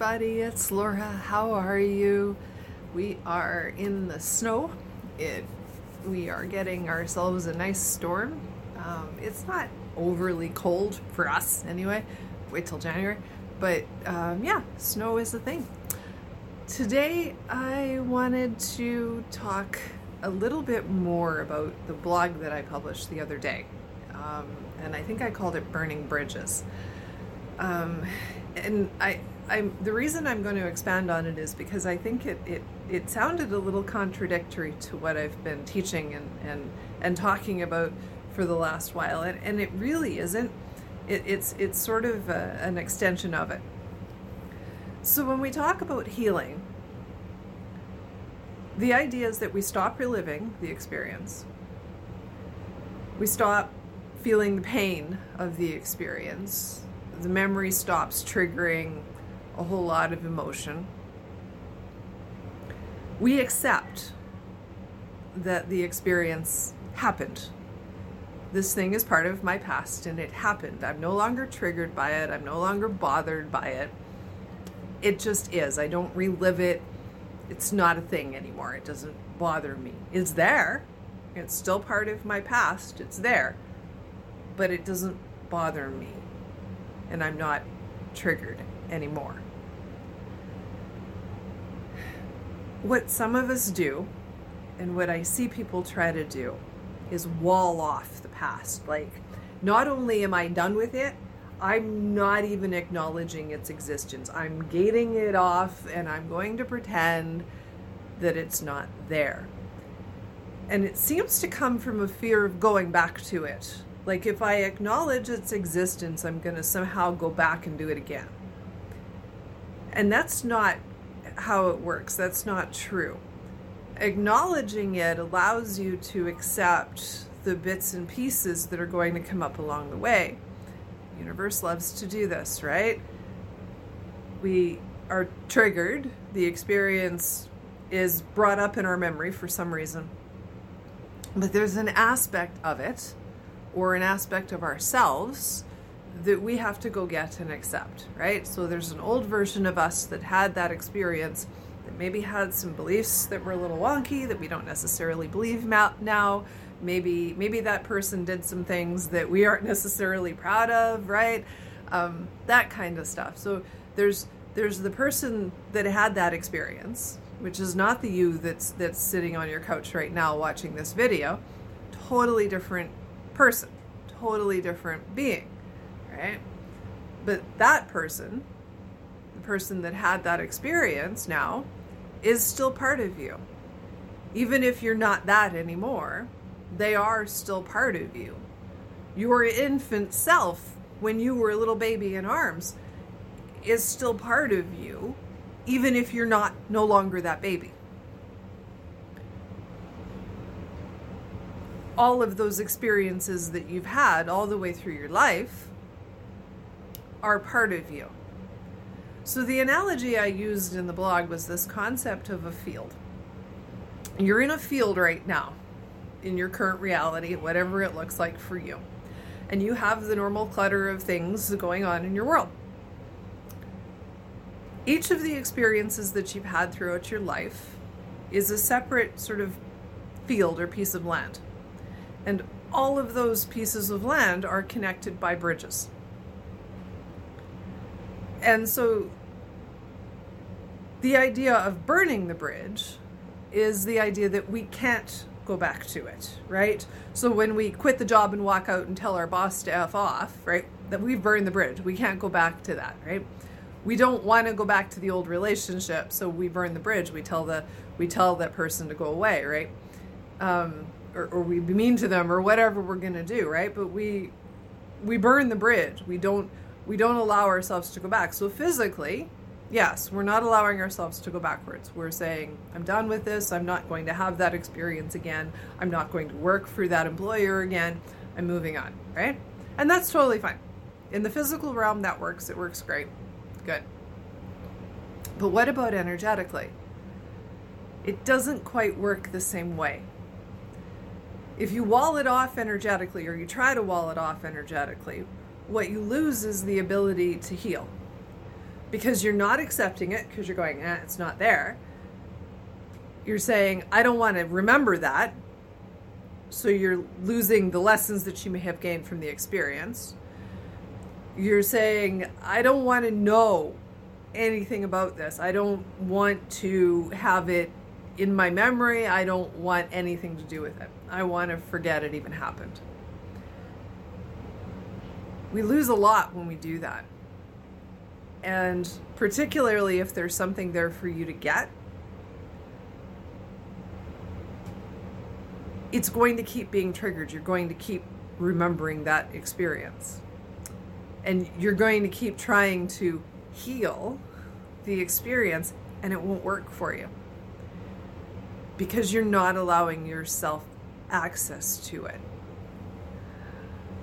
Everybody, it's Laura. How are you? We are in the snow. It we are getting ourselves a nice storm. Um, it's not overly cold for us anyway. Wait till January, but um, yeah, snow is a thing. Today I wanted to talk a little bit more about the blog that I published the other day, um, and I think I called it "Burning Bridges." Um, and I, I'm the reason I'm going to expand on it is because I think it, it it sounded a little contradictory to what I've been teaching and and and talking about for the last while, and and it really isn't. It, it's it's sort of a, an extension of it. So when we talk about healing, the idea is that we stop reliving the experience. We stop feeling the pain of the experience the memory stops triggering a whole lot of emotion. We accept that the experience happened. This thing is part of my past and it happened. I'm no longer triggered by it. I'm no longer bothered by it. It just is. I don't relive it. It's not a thing anymore. It doesn't bother me. It's there. It's still part of my past. It's there. But it doesn't bother me and I'm not triggered anymore. What some of us do, and what I see people try to do, is wall off the past. Like, not only am I done with it, I'm not even acknowledging its existence. I'm gating it off and I'm going to pretend that it's not there. And it seems to come from a fear of going back to it like if I acknowledge its existence, I'm going to somehow go back and do it again. And that's not how it works. That's not true. Acknowledging it allows you to accept the bits and pieces that are going to come up along the way. The universe loves to do this, right? We are triggered, the experience is brought up in our memory for some reason. But there's an aspect of it or an aspect of ourselves that we have to go get and accept, right? So there's an old version of us that had that experience that maybe had some beliefs that were a little wonky that we don't necessarily believe now. Maybe maybe that person did some things that we aren't necessarily proud of, right? Um, that kind of stuff. So there's there's the person that had that experience, which is not the you that's that's sitting on your couch right now watching this video. Totally different person, totally different being, right? But that person, the person that had that experience now, is still part of you. Even if you're not that anymore, they are still part of you. Your infant self, when you were a little baby in arms, is still part of you, even if you're not no longer that baby. all of those experiences that you've had all the way through your life are part of you. So, the analogy I used in the blog was this concept of a field. You're in a field right now, in your current reality, whatever it looks like for you. And you have the normal clutter of things going on in your world. Each of the experiences that you've had throughout your life is a separate sort of field or piece of land. And all of those pieces of land are connected by bridges. And so the idea of burning the bridge is the idea that we can't go back to it, right? So when we quit the job and walk out and tell our boss to F off, right, that we've burned the bridge. We can't go back to that, right? We don't want to go back to the old relationship, so we burn the bridge. We tell the we tell that person to go away, right? Um, or, or we be mean to them or whatever we're to do right but we we burn the bridge we don't we don't allow ourselves to go back. So physically yes we're not allowing ourselves to go backwards. We're saying i'm done with this. I'm not going to have that experience again. I'm not going to work for that employer again. I'm moving on right? And that's totally fine. In the physical realm that works. It works great. Good. But what about energetically? It doesn't quite work the same way. If you wall it off energetically or you try to wall it off energetically, what you lose is the ability to heal. because you're not accepting it because you're going, eh, it's not there. You're saying, I don't want to remember that. So you're losing the lessons that you may have gained from the experience. You're saying, I don't want to know anything about this. I don't want to have it in my memory. I don't want anything to do with it. I want to forget it even happened. We lose a lot when we do that. And particularly if there's something there for you to get, it's going to keep being triggered. You're going to keep remembering that experience. And you're going to keep trying to heal the experience, and it won't work for you because you're not allowing yourself access to it.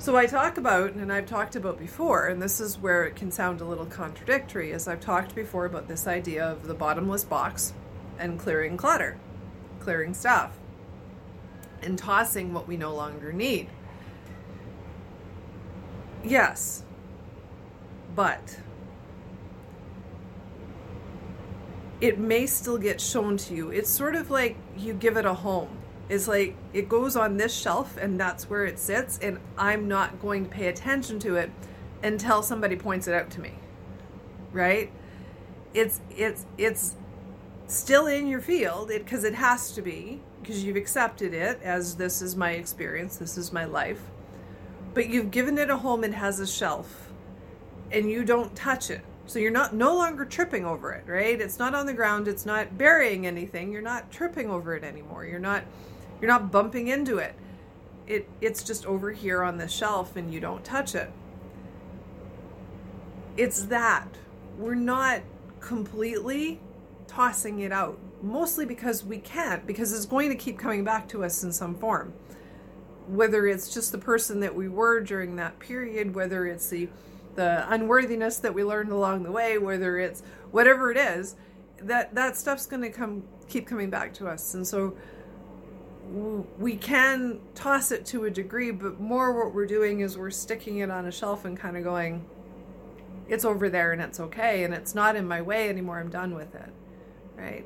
So I talk about, and I've talked about before, and this is where it can sound a little contradictory, as I've talked before about this idea of the bottomless box and clearing clutter, clearing stuff, and tossing what we no longer need. Yes, but it may still get shown to you. It's sort of like you give it a home. It's like it goes on this shelf and that's where it sits, and I'm not going to pay attention to it until somebody points it out to me. Right? It's it's it's still in your field because it, it has to be because you've accepted it as this is my experience, this is my life. But you've given it a home, it has a shelf, and you don't touch it so you're not no longer tripping over it, right? It's not on the ground, it's not burying anything. You're not tripping over it anymore. You're not you're not bumping into it. It it's just over here on the shelf and you don't touch it. It's that. We're not completely tossing it out. Mostly because we can't because it's going to keep coming back to us in some form. Whether it's just the person that we were during that period, whether it's the the unworthiness that we learned along the way, whether it's whatever it is, that that stuff's going to come keep coming back to us. And so we can toss it to a degree, but more what we're doing is we're sticking it on a shelf and kind of going, it's over there and it's okay and it's not in my way anymore. I'm done with it. Right?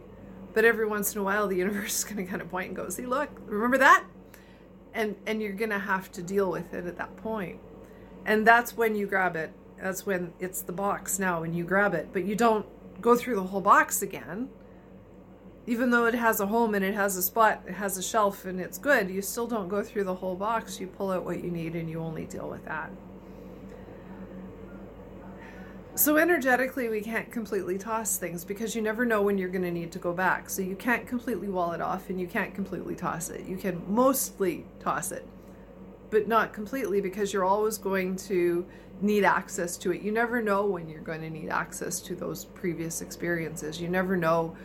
But every once in a while the universe is going to kind of point and go, "See, look, remember that?" And and you're going to have to deal with it at that point. And that's when you grab it that's when it's the box now and you grab it, but you don't go through the whole box again. Even though it has a home and it has a spot, it has a shelf and it's good, you still don't go through the whole box. You pull out what you need and you only deal with that. So, energetically, we can't completely toss things because you never know when you're going to need to go back. So, you can't completely wall it off and you can't completely toss it. You can mostly toss it, but not completely because you're always going to need access to it. You never know when you're going to need access to those previous experiences. You never know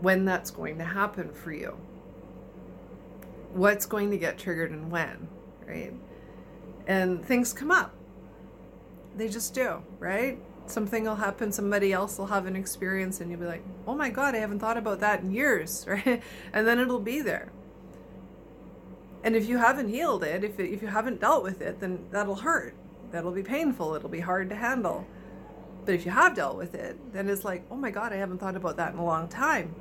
when that's going to happen for you. What's going to get triggered and when, right? And things come up. They just do, right? Something will happen, somebody else will have an experience, and you'll be like, oh my God, I haven't thought about that in years, right? And then it'll be there. And if you haven't healed it, if, if you haven't dealt with it, then that'll hurt that'll be painful. It'll be hard to handle. But if you have dealt with it, then it's like, oh my God, I haven't thought about that in a long time.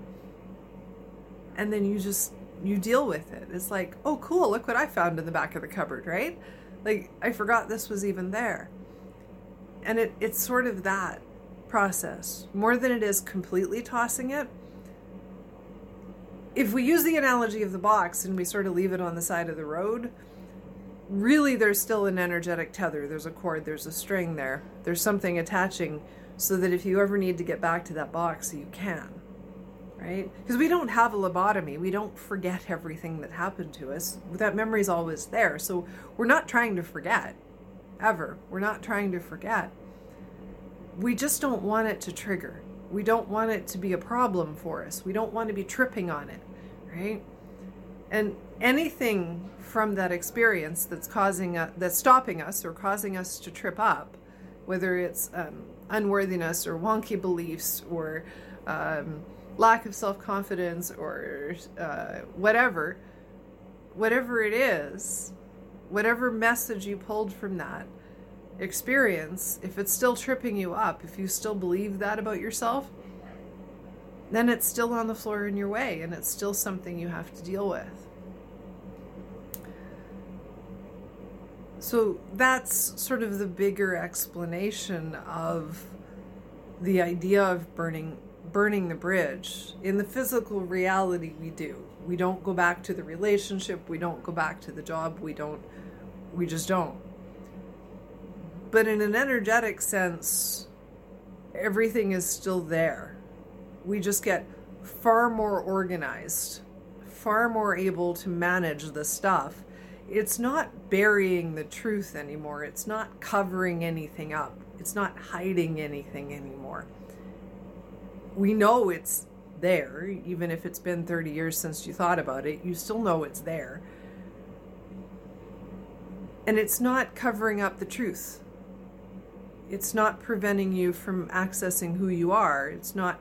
And then you just, you deal with it. It's like, oh, cool, look what I found in the back of the cupboard, right? Like, I forgot this was even there. And it, it's sort of that process more than it is completely tossing it. If we use the analogy of the box and we sort of leave it on the side of the road, really there's still an energetic tether. There's a cord, there's a string there. There's something attaching so that if you ever need to get back to that box, you can. Right? Because we don't have a lobotomy. We don't forget everything that happened to us. That memory's always there. So we're not trying to forget. Ever. We're not trying to forget. We just don't want it to trigger. We don't want it to be a problem for us. We don't want to be tripping on it. Right? And anything from that experience that's causing us, that's stopping us or causing us to trip up, whether it's um, unworthiness or wonky beliefs or um, lack of self confidence or uh, whatever, whatever it is, whatever message you pulled from that, experience, if it's still tripping you up, if you still believe that about yourself, then it's still on the floor in your way and it's still something you have to deal with. So that's sort of the bigger explanation of the idea of burning burning the bridge. In the physical reality we do. We don't go back to the relationship, we don't go back to the job, we don't we just don't. But in an energetic sense, everything is still there. We just get far more organized, far more able to manage the stuff. It's not burying the truth anymore. It's not covering anything up. It's not hiding anything anymore. We know it's there, even if it's been 30 years since you thought about it, you still know it's there. And it's not covering up the truth. It's not preventing you from accessing who you are. It's not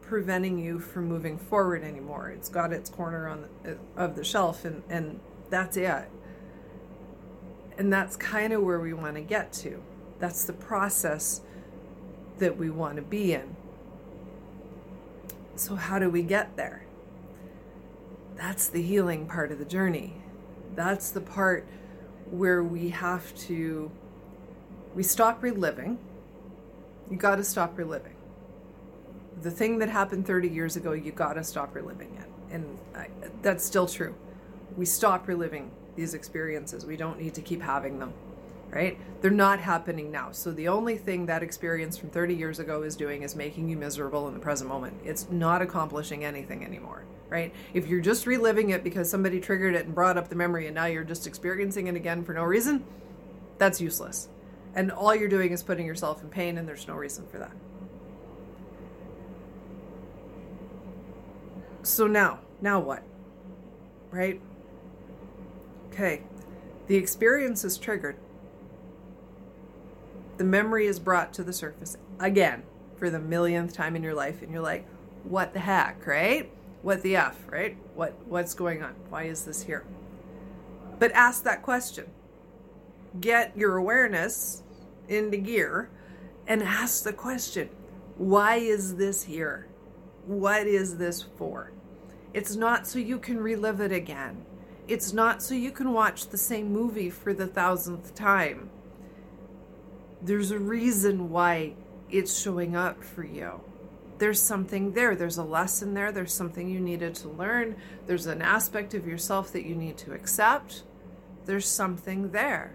preventing you from moving forward anymore. It's got its corner on the, of the shelf and, and that's it. And that's kind of where we want to get to. That's the process that we want to be in. So, how do we get there? That's the healing part of the journey. That's the part where we have to we stop reliving. You got to stop reliving. The thing that happened 30 years ago, you got to stop reliving it. And I, that's still true. We stop reliving these experiences. We don't need to keep having them right? They're not happening now. So the only thing that experience from 30 years ago is doing is making you miserable in the present moment. It's not accomplishing anything anymore, right? If you're just reliving it because somebody triggered it and brought up the memory and now you're just experiencing it again for no reason, that's useless. And all you're doing is putting yourself in pain and there's no reason for that. So now, now what? Right? Okay. The experience is triggered the memory is brought to the surface again for the millionth time in your life and you're like what the heck right? What the f right? What what's going on? Why is this here? But ask that question. Get your awareness into gear and ask the question why is this here? What is this for? It's not so you can relive it again. It's not so you can watch the same movie for the thousandth time there's a reason why it's showing up for you. There's something there. There's a lesson there. There's something you needed to learn. There's an aspect of yourself that you need to accept. There's something there,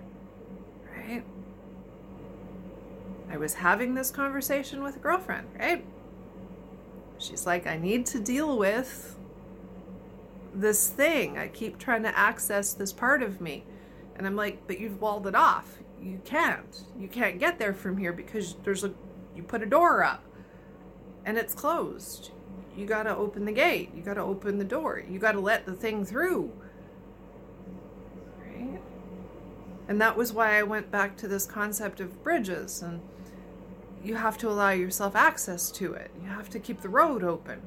right? I was having this conversation with a girlfriend, right? She's like, I need to deal with this thing. I keep trying to access this part of me. And I'm like, but you've walled it off you can't. You can't get there from here because there's a you put a door up and it's closed. You got to open the gate. You got to open the door. You got to let the thing through. Right? And that was why I went back to this concept of bridges and you have to allow yourself access to it. You have to keep the road open.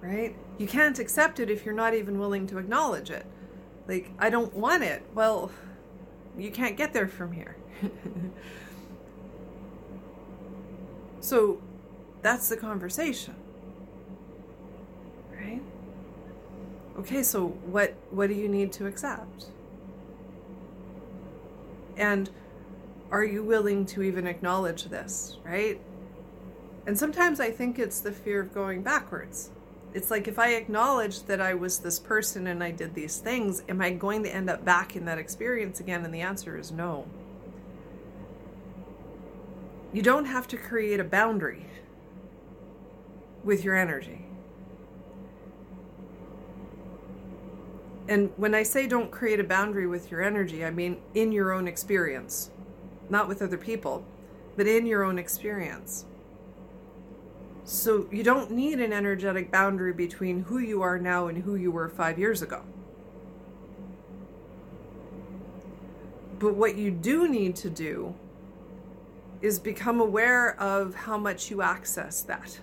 Right? You can't accept it if you're not even willing to acknowledge it. Like, I don't want it. Well, you can't get there from here. so that's the conversation. Right? Okay, so what what do you need to accept? And are you willing to even acknowledge this, right? And sometimes I think it's the fear of going backwards. It's like if I acknowledge that I was this person and I did these things, am I going to end up back in that experience again? And the answer is no. You don't have to create a boundary with your energy. And when I say don't create a boundary with your energy, I mean in your own experience, not with other people, but in your own experience. So you don't need an energetic boundary between who you are now and who you were five years ago. But what you do need to do is become aware of how much you access that.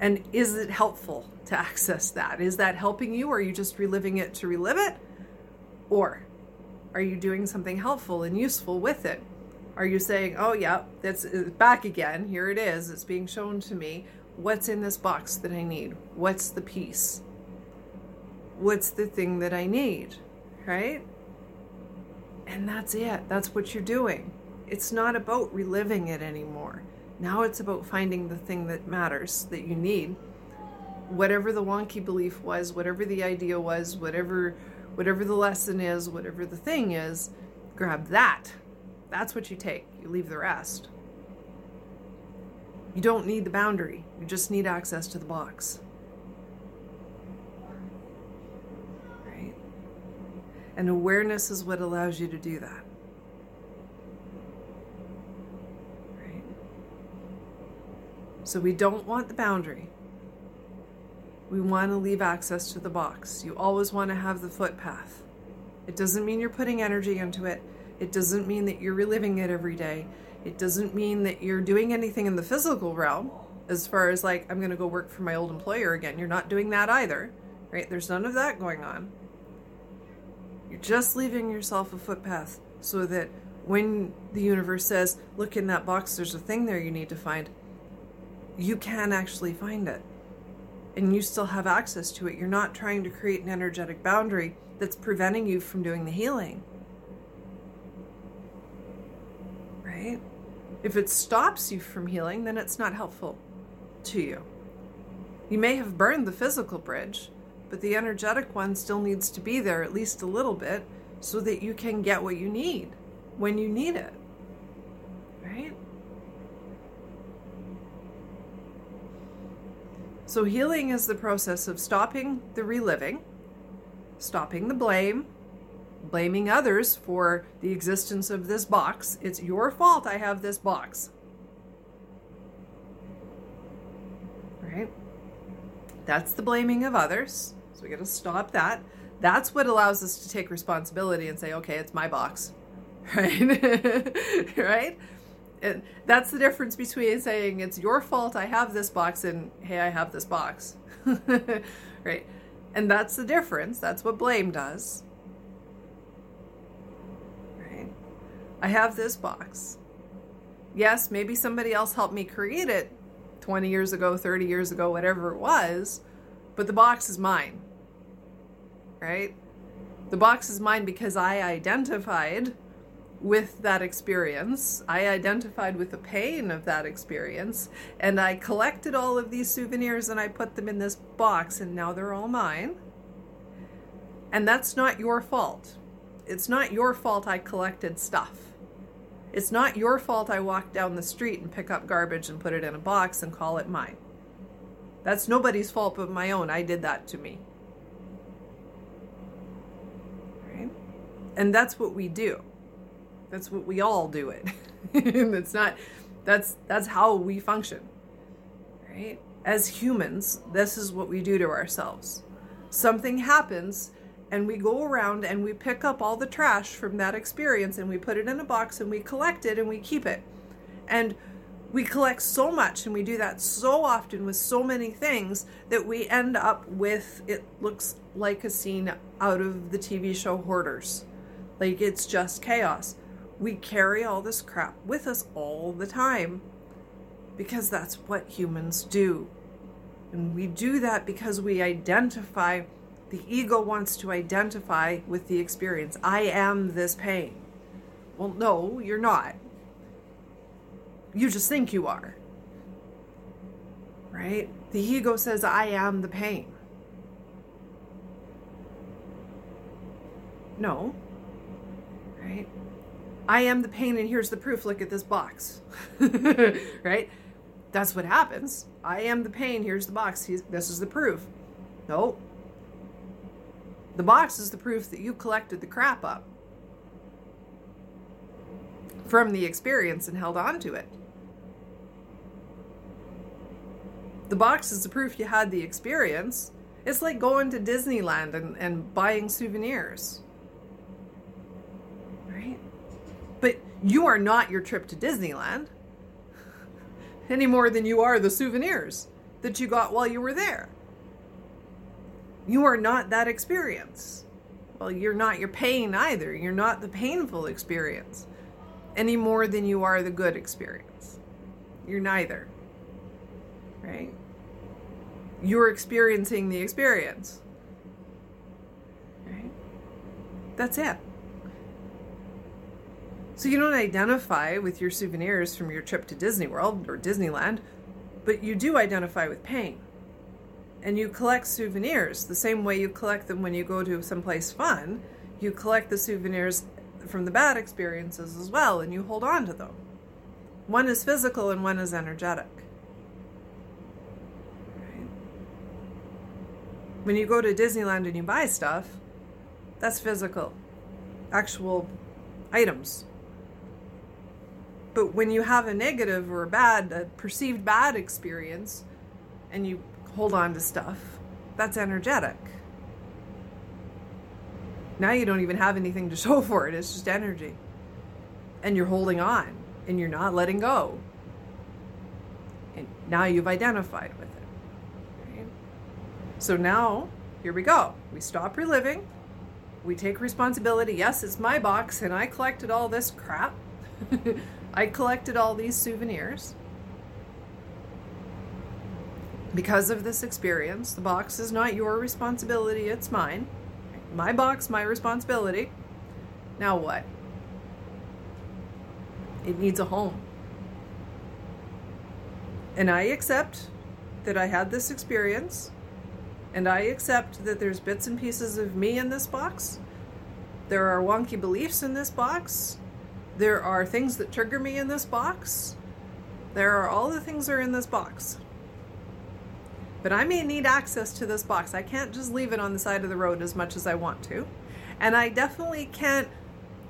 And is it helpful to access that? Is that helping you? Or are you just reliving it to relive it? Or Are you doing something helpful and useful with it? Are you saying, oh, yeah, that's back again. Here it is. It's being shown to me. What's in this box that I need? What's the piece? What's the thing that I need? Right? And that's it. That's what you're doing. It's not about reliving it anymore. Now it's about finding the thing that matters, that you need. Whatever the wonky belief was, whatever the idea was, whatever whatever the lesson is, whatever the thing is, grab that. That's what you take. You leave the rest. You don't need the boundary. You just need access to the box. Right? And awareness is what allows you to do that. Right? So we don't want the boundary. We want to leave access to the box. You always want to have the footpath. It doesn't mean you're putting energy into it. It doesn't mean that you're reliving it every day. It doesn't mean that you're doing anything in the physical realm as far as like, I'm going to go work for my old employer again. You're not doing that either, right? There's none of that going on. You're just leaving yourself a footpath so that when the universe says, look in that box, there's a thing there you need to find, you can actually find it and you still have access to it. You're not trying to create an energetic boundary that's preventing you from doing the healing. Right? If it stops you from healing, then it's not helpful to you. You may have burned the physical bridge, but the energetic one still needs to be there at least a little bit so that you can get what you need when you need it. Right? So, healing is the process of stopping the reliving, stopping the blame, blaming others for the existence of this box. It's your fault I have this box. Right? That's the blaming of others. So, we got to stop that. That's what allows us to take responsibility and say, okay, it's my box. Right? right? And that's the difference between saying it's your fault I have this box and hey, I have this box. right? And that's the difference. That's what blame does. Right? I have this box. Yes, maybe somebody else helped me create it 20 years ago, 30 years ago, whatever it was, but the box is mine. Right? The box is mine because I identified with that experience. I identified with the pain of that experience and I collected all of these souvenirs and I put them in this box and now they're all mine. And that's not your fault. It's not your fault I collected stuff. It's not your fault I walk down the street and pick up garbage and put it in a box and call it mine. That's nobody's fault but my own. I did that to me. Right? And that's what we do that's what we all do it. it's not that's that's how we function. Right? As humans, this is what we do to ourselves. Something happens and we go around and we pick up all the trash from that experience and we put it in a box and we collect it and we keep it. And we collect so much and we do that so often with so many things that we end up with it looks like a scene out of the TV show Hoarders. Like it's just chaos. We carry all this crap with us all the time because that's what humans do. And we do that because we identify, the ego wants to identify with the experience. I am this pain. Well, no, you're not. You just think you are. Right? The ego says, I am the pain. No. Right? I am the pain and here's the proof. Look at this box. right? That's what happens. I am the pain. Here's the box. this is the proof. No. The box is the proof that you collected the crap up from the experience and held on to it. The box is the proof you had the experience. It's like going to Disneyland and, and buying souvenirs. Right? But you are not your trip to Disneyland any more than you are the souvenirs that you got while you were there. You are not that experience. Well, you're not your pain either. You're not the painful experience any more than you are the good experience. You're neither. Right? You're experiencing the experience. Right? That's it. So you don't identify with your souvenirs from your trip to Disney World or Disneyland, but you do identify with pain. And you collect souvenirs the same way you collect them when you go to someplace fun. You collect the souvenirs from the bad experiences as well, and you hold on to them. One is physical and one is energetic. Right? When you go to Disneyland and you buy stuff, that's physical, actual items. But when you have a negative or a bad, a perceived bad experience, and you hold on to stuff, that's energetic. Now you don't even have anything to show for it, it's just energy. And you're holding on and you're not letting go. And now you've identified with it. Right? So now, here we go. We stop reliving. We take responsibility. Yes, it's my box and I collected all this crap. I collected all these souvenirs. Because of this experience, the box is not your responsibility, it's mine. My box, my responsibility. Now what? It needs a home. And I accept that I had this experience, and I accept that there's bits and pieces of me in this box. There are wonky beliefs in this box. There are things that trigger me in this box. There are all the things that are in this box. But I may need access to this box. I can't just leave it on the side of the road as much as I want to. And I definitely can't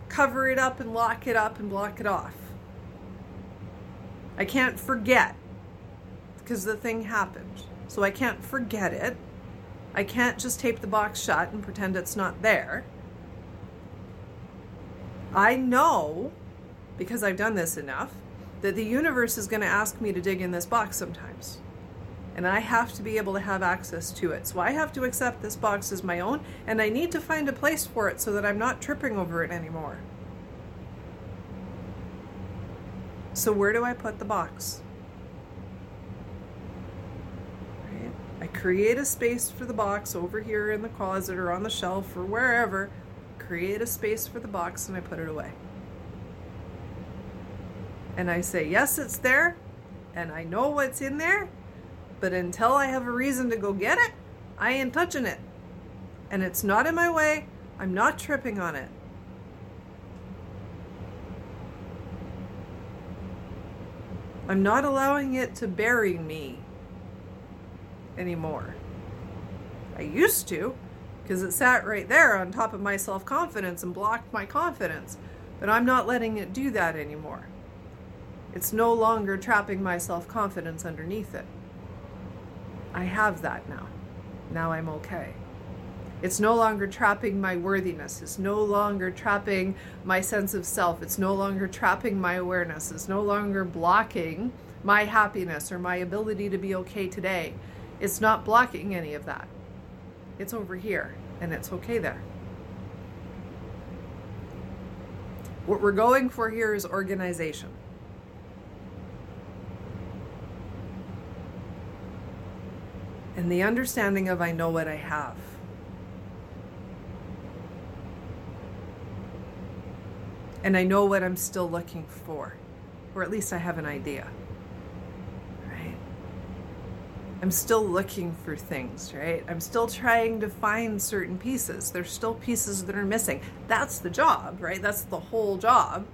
cover it up and lock it up and block it off. I can't forget because the thing happened. So I can't forget it. I can't just tape the box shut and pretend it's not there. I know, because I've done this enough, that the universe is going to ask me to dig in this box sometimes and I have to be able to have access to it. So I have to accept this box as my own, and I need to find a place for it so that I'm not tripping over it anymore. So, where do I put the box? I create a space for the box over here in the closet or on the shelf or wherever. Create a space for the box and I put it away. And I say, yes, it's there, and I know what's in there, but until I have a reason to go get it, I ain't touching it. And it's not in my way. I'm not tripping on it. I'm not allowing it to bury me anymore. I used to, because it sat right there on top of my self confidence and blocked my confidence. But I'm not letting it do that anymore. It's no longer trapping my self confidence underneath it. I have that now. Now I'm okay. It's no longer trapping my worthiness. It's no longer trapping my sense of self. It's no longer trapping my awareness. It's no longer blocking my happiness or my ability to be okay today. It's not blocking any of that. It's over here and it's okay there. What we're going for here is organization. And the understanding of I know what I have. And I know what I'm still looking for, or at least I have an idea. Right? I'm still looking for things, right? I'm still trying to find certain pieces. There's still pieces that are missing. That's the job, right? That's the whole job.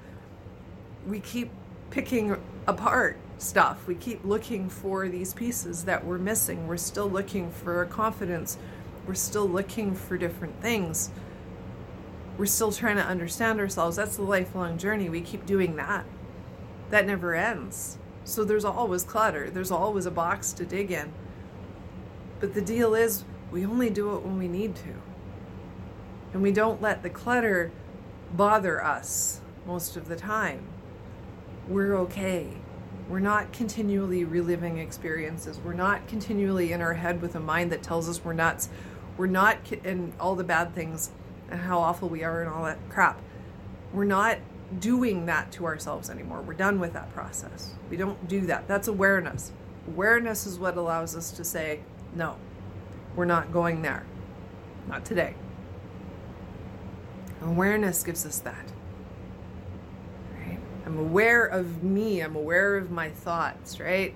We keep picking apart stuff. We keep looking for these pieces that we're missing. We're still looking for confidence. We're still looking for different things. We're still trying to understand ourselves. That's the lifelong journey. We keep doing that. That never ends. So there's always clutter, there's always a box to dig in. But the deal is, we only do it when we need to. And we don't let the clutter bother us most of the time. We're okay we're not continually reliving experiences. We're not continually in our head with a mind that tells us we're nuts. We're not, and all the bad things and how awful we are and all that crap. We're not doing that to ourselves anymore. We're done with that process. We don't do that. That's awareness. Awareness is what allows us to say, no, we're not going there. Not today. Awareness gives us that. I'm aware of me. I'm aware of my thoughts, right?